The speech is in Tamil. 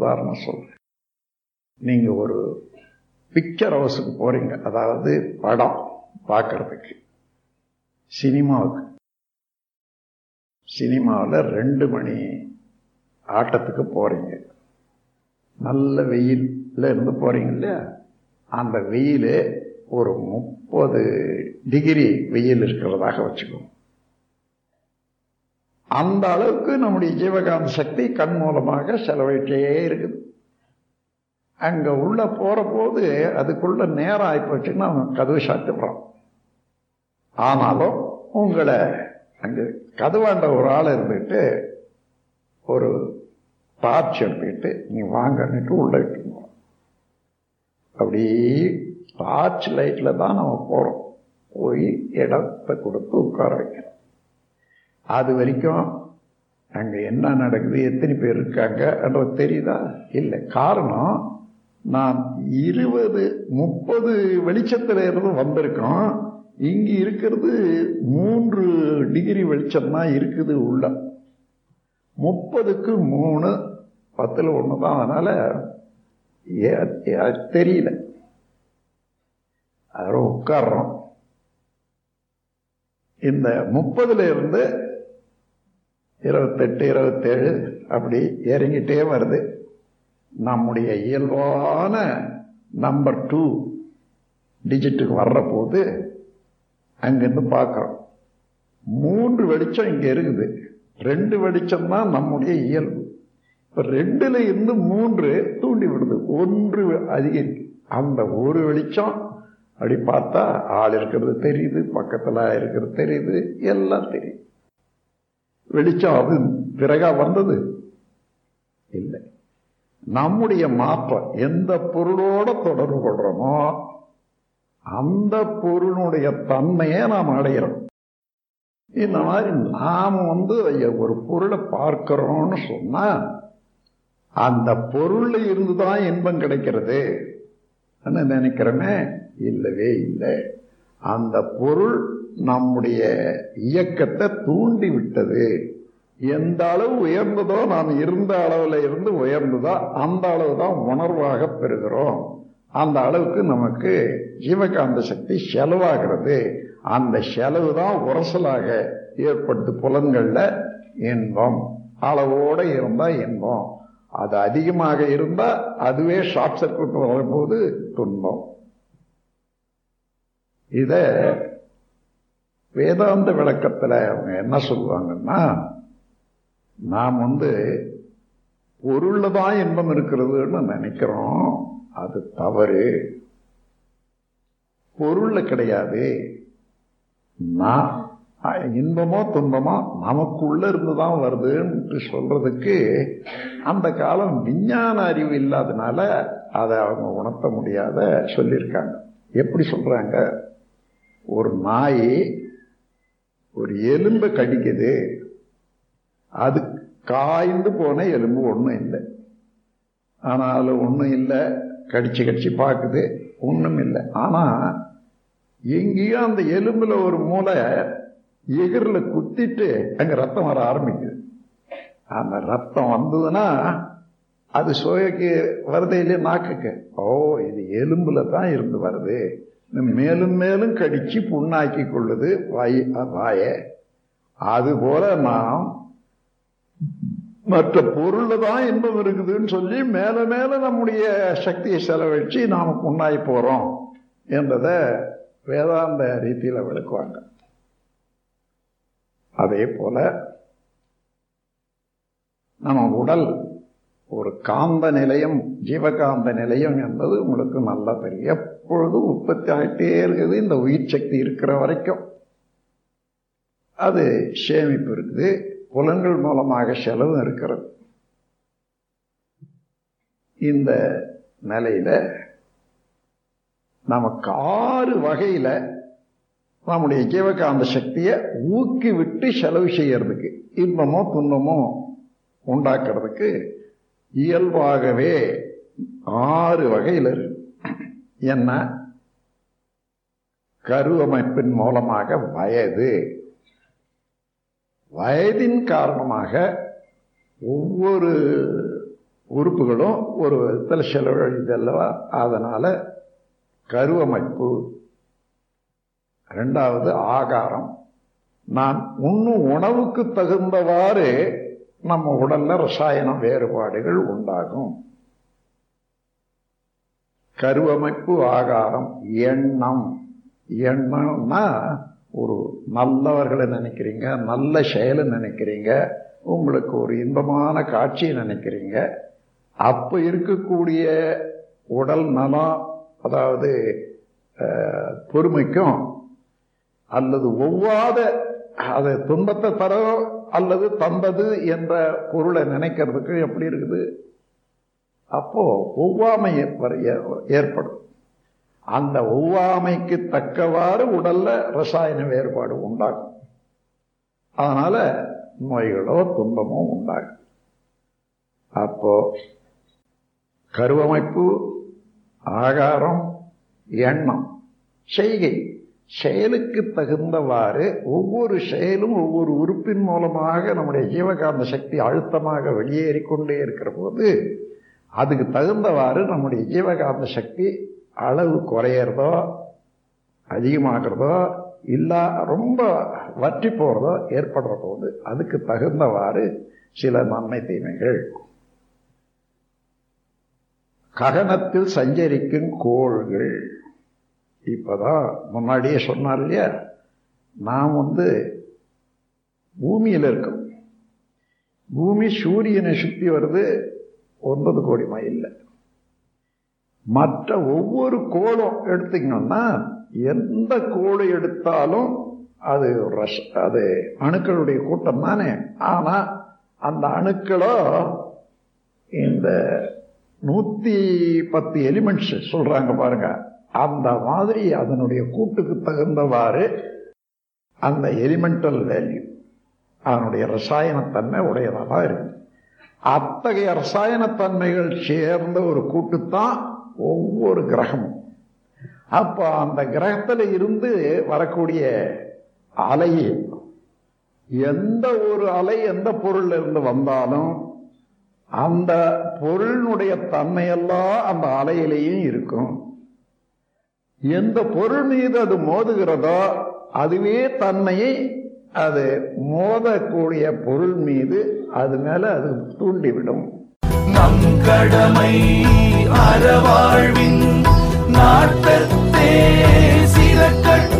உதாரணம் சொல்கிறேன் நீங்கள் ஒரு பிக்சர் ஹவுஸுக்கு போகிறீங்க அதாவது படம் பார்க்கறதுக்கு சினிமாவுக்கு. சினிமாவில் ரெண்டு மணி ஆட்டத்துக்கு போகிறீங்க நல்ல வெயில்ல இருந்து போகிறீங்க இல்லையா? அந்த வெயில் ஒரு முப்பது டிகிரி வெயில் இருக்கிறதாக வச்சுக்கோங்க. அந்த அளவுக்கு நம்முடைய ஜீவகாந்த சக்தி கண் மூலமாக செலவிட்டே இருக்குது. அங்கே உள்ள போகிற போது அதுக்குள்ள நேரம் ஆகிப்போச்சுன்னா அவன் கதவு சாத்துடுறான். ஆனாலும் உங்களை அங்கே கதவாண்ட ஒரு ஆள் இருந்துட்டு ஒரு டார்ச் எடுத்துக்கிட்டு நீ வாங்கன்னுட்டு உள்ளே இட்டுருவோம் அப்படி டார்ச் லைட்டில் தான் நம்ம போகிறோம் போய் இடத்தை கொடுத்து உட்கார வைக்கணும். அது வரைக்கும் அங்கே என்ன நடக்குது எத்தனை பேர் இருக்காங்கன்றது தெரியுதா? இல்லை. காரணம் நான் இருபது முப்பது வெளிச்சத்தில் இருந்து வந்திருக்கோம். இங்கே இருக்கிறது மூன்று டிகிரி வெளிச்சம் தான் இருக்குது உள்ள. முப்பதுக்கு மூணு பத்தில் ஒன்று தான் அதனால தெரியல. அதோட உட்கார்றோம். இந்த முப்பதுல இருந்து இருபத்தெட்டு இருபத்தேழு அப்படி இறங்கிட்டே வருது. நம்முடைய இயல்பான நம்பர் டூ டிஜிட்டுக்கு வர்ற போது அங்கிருந்து பார்க்குறோம். மூன்று வெளிச்சம் இங்கே இருக்குது. ரெண்டு வெளிச்சம் தான் நம்முடைய இயல்பு. இப்போ ரெண்டுல இருந்து மூன்று தூண்டி விடுது. ஒன்று அதிகரிக்கு. அந்த ஒரு வெளிச்சம் அப்படி பார்த்தா ஆள் இருக்கிறது தெரியுது பக்கத்தில் இருக்கிறது தெரியுது எல்லாம் தெரியுது. வெளிச்சம் அது பிறகா வந்தது? இல்லை. நம்முடைய மாற்றம் எந்த பொருளோட தொடர்பு கொள்றோமோ அந்த பொருளுடைய தன்மையை நாம் அடையிறோம். இந்த மாதிரி நாம் வந்து ஒரு பொருளை பார்க்கிறோம்னு சொன்னா அந்த பொருள்ல இருந்துதான் இன்பம் கிடைக்கிறது. நினைக்கிறோமே? இல்லவே இல்லை. அந்த பொருள் நம்முடைய இயக்கத்தை தூண்டி விட்டது எந்த அளவு உயர்ந்ததோ நாம் இருந்த அளவில் இருந்து உயர்ந்ததோ அந்த அளவு தான் உணர்வாக பெறுகிறோம். அந்த அளவுக்கு நமக்கு ஜீவகாந்த சக்தி செலவாகிறது. அந்த செலவு தான் உரசலாக ஏற்படுத்து புலன்களில் இன்பம். அளவோட இருந்தால் இன்பம். அது அதிகமாக இருந்தால் அதுவே ஷார்ட் சர்க்கியூட் வரும்போது துன்பம். இதை வேதாந்த விளக்கத்தில் அவங்க என்ன சொல்லுவாங்கன்னா நாம் வந்து பொருளில் தான் இன்பம் இருக்கிறதுன்னு நினைக்கிறோம். அது தவறு. பொருளில் கிடையாது. நான் இன்பமோ துன்பமோ நமக்குள்ள இருந்துதான் வருதுன்னு சொல்றதுக்கு அந்த காலம் விஞ்ஞான அறிவு இல்லாதனால அதை அவங்க உணர்த்த முடியாத சொல்லியிருக்காங்க. எப்படி சொல்றாங்க? ஒரு நாய் ஒரு எலும்பை கடிக்குது. அது காய்ந்து போன எலும்பு ஒன்றும் இல்லை. ஆனாலும் ஒன்றும் இல்லை. கடிச்சு கடிச்சு பார்க்குது. ஒன்றும் இல்லை. ஆனால் எங்கேயும் அந்த எலும்பில் ஒரு மூளை எகிரில் குத்திட்டு அங்கே ரத்தம் வர ஆரம்பிக்குது. அந்த ரத்தம் வந்ததுன்னா அது சோயக்கு வருதே இல்லையா நாக்குக்கு. ஓ இது எலும்புல தான் இருந்து வருது. மேலும் மேலும் கடிச்சு புண்ணாக்கி கொள்ளுது வாய் வாய. அதுபோல நாம் மற்ற பொருள்ல தான் இன்பம் இருக்குதுன்னு சொல்லி மேல மேல நம்முடைய சக்தியை செலவழிச்சு நாம புண்ணாய் போறோம் என்றத வேதாந்த ரீதியில விளக்குவாங்க. அதே போல நம்ம உடல் ஒரு காந்த நிலையம் ஜீவகாந்த நிலையம் என்பது உங்களுக்கு நல்லா தெரியும். எப்பொழுதும் உற்பத்தி ஆகிட்டே இருக்குது. இந்த உயிர் சக்தி இருக்கிற வரைக்கும். அது சேமிப்பு இருக்குது. புலன்கள் மூலமாக செலவு இருக்கிறது. இந்த நிலையில் நமக்கு ஆறு வகையில் நம்முடைய ஜீவகாந்த சக்தியை ஊக்கிவிட்டு செலவு செய்யறதுக்கு இன்பமோ துன்பமோ உண்டாக்குறதுக்கு இயல்பாகவே ஆறு வகையில் இருக்கு. என்ன? கருவமைப்பின் மூலமாக வயது. வயதின் காரணமாக ஒவ்வொரு உறுப்புகளும் ஒரு விதத்தில் செலவழிதல்லவா அதனால் கருவமைப்பு. ரெண்டாவது ஆகாரம். நான் உண்ணும் உணவுக்கு தகுந்தவாறு நம்ம உடல்ல ரசாயன வேறுபாடுகள் உண்டாகும். கருவமைப்பு ஆகாரம் எண்ணம். எண்ணம்னா ஒரு நல்லவர்களை நினைக்கிறீங்க நல்ல செயலை நினைக்கிறீங்க உங்களுக்கு ஒரு இன்பமான காட்சியை நினைக்கிறீங்க அப்போ இருக்கக்கூடிய உடல் நலம் அதாவது பொறுமைக்கும் அல்லது ஒவ்வாத அது துன்பத்தை தரோ அல்லது தந்தது என்ற பொருளை நினைக்கிறதுக்கு எப்படி இருக்குது? அப்போ ஒவ்வாமை ஏற்படும். அந்த ஒவ்வாமைக்கு தக்கவாறு உடல்ல ரசாயன வேறுபாடு உண்டாகும். அதனால நோய்களோ துன்பமோ உண்டாகும். அப்போ கருவமைப்பு ஆகாரம் எண்ணம் செய்கை செயலுக்கு தகுந்தவாறு ஒவ்வொரு செயலும் ஒவ்வொரு உறுப்பின் மூலமாக நம்முடைய ஜீவகாந்த சக்தி அழுத்தமாக வெளியேறி கொண்டே இருக்கிற போது அதுக்கு தகுந்தவாறு நம்முடைய ஜீவகாந்த சக்தி அளவு குறையிறதோ அதிகமாகிறதோ இல்லா ரொம்ப வற்றி போகிறதோ ஏற்படுற போது அதுக்கு தகுந்தவாறு சில நன்மை தீமைகள். ககனத்தில் சஞ்சரிக்கும் கோள்கள். இப்போதான் முன்னாடியே சொன்னார் இல்லையா? நாம் வந்து பூமியில் இருக்கோம். பூமி சூரியனை சுற்றி வருது ஒன்பது கோடி மைல் மற்ற ஒவ்வொரு கோளும் எடுத்தீங்கன்னா எந்த கோளை எடுத்தாலும் அது ரஷ் அது அணுக்களுடைய கூட்டம் தானே. ஆனால் அந்த அணுக்களோ இந்த நூத்தி பத்து எலிமெண்ட்ஸ் சொல்றாங்க பாருங்க. அந்த மாதிரி அதனுடைய கூட்டுக்கு தகுந்தவாறு அந்த எலிமெண்டல் வேல்யூ அதனுடைய ரசாயனத்தன்மை உடையதாக இருக்கு. அத்தகைய ரசாயனத்தன்மைகள் சேர்ந்த ஒரு கூட்டுத்தான் ஒவ்வொரு கிரகமும். அப்போ அந்த கிரகத்தில் இருந்து வரக்கூடிய அலை எந்த ஒரு அலை எந்த பொருள்ல இருந்து வந்தாலும் அந்த பொருளினுடைய தன்மையெல்லாம் அந்த அலையிலேயும் இருக்கும். எந்த பொருள் மீது அது மோதுகிறதோ அதுவே தன்மையை அது மோதக்கூடிய பொருள் மீது அது மேல அது தூண்டிவிடும். நம் கடமை அறவாழ்வின் நாட்டத்தே சில கட்ட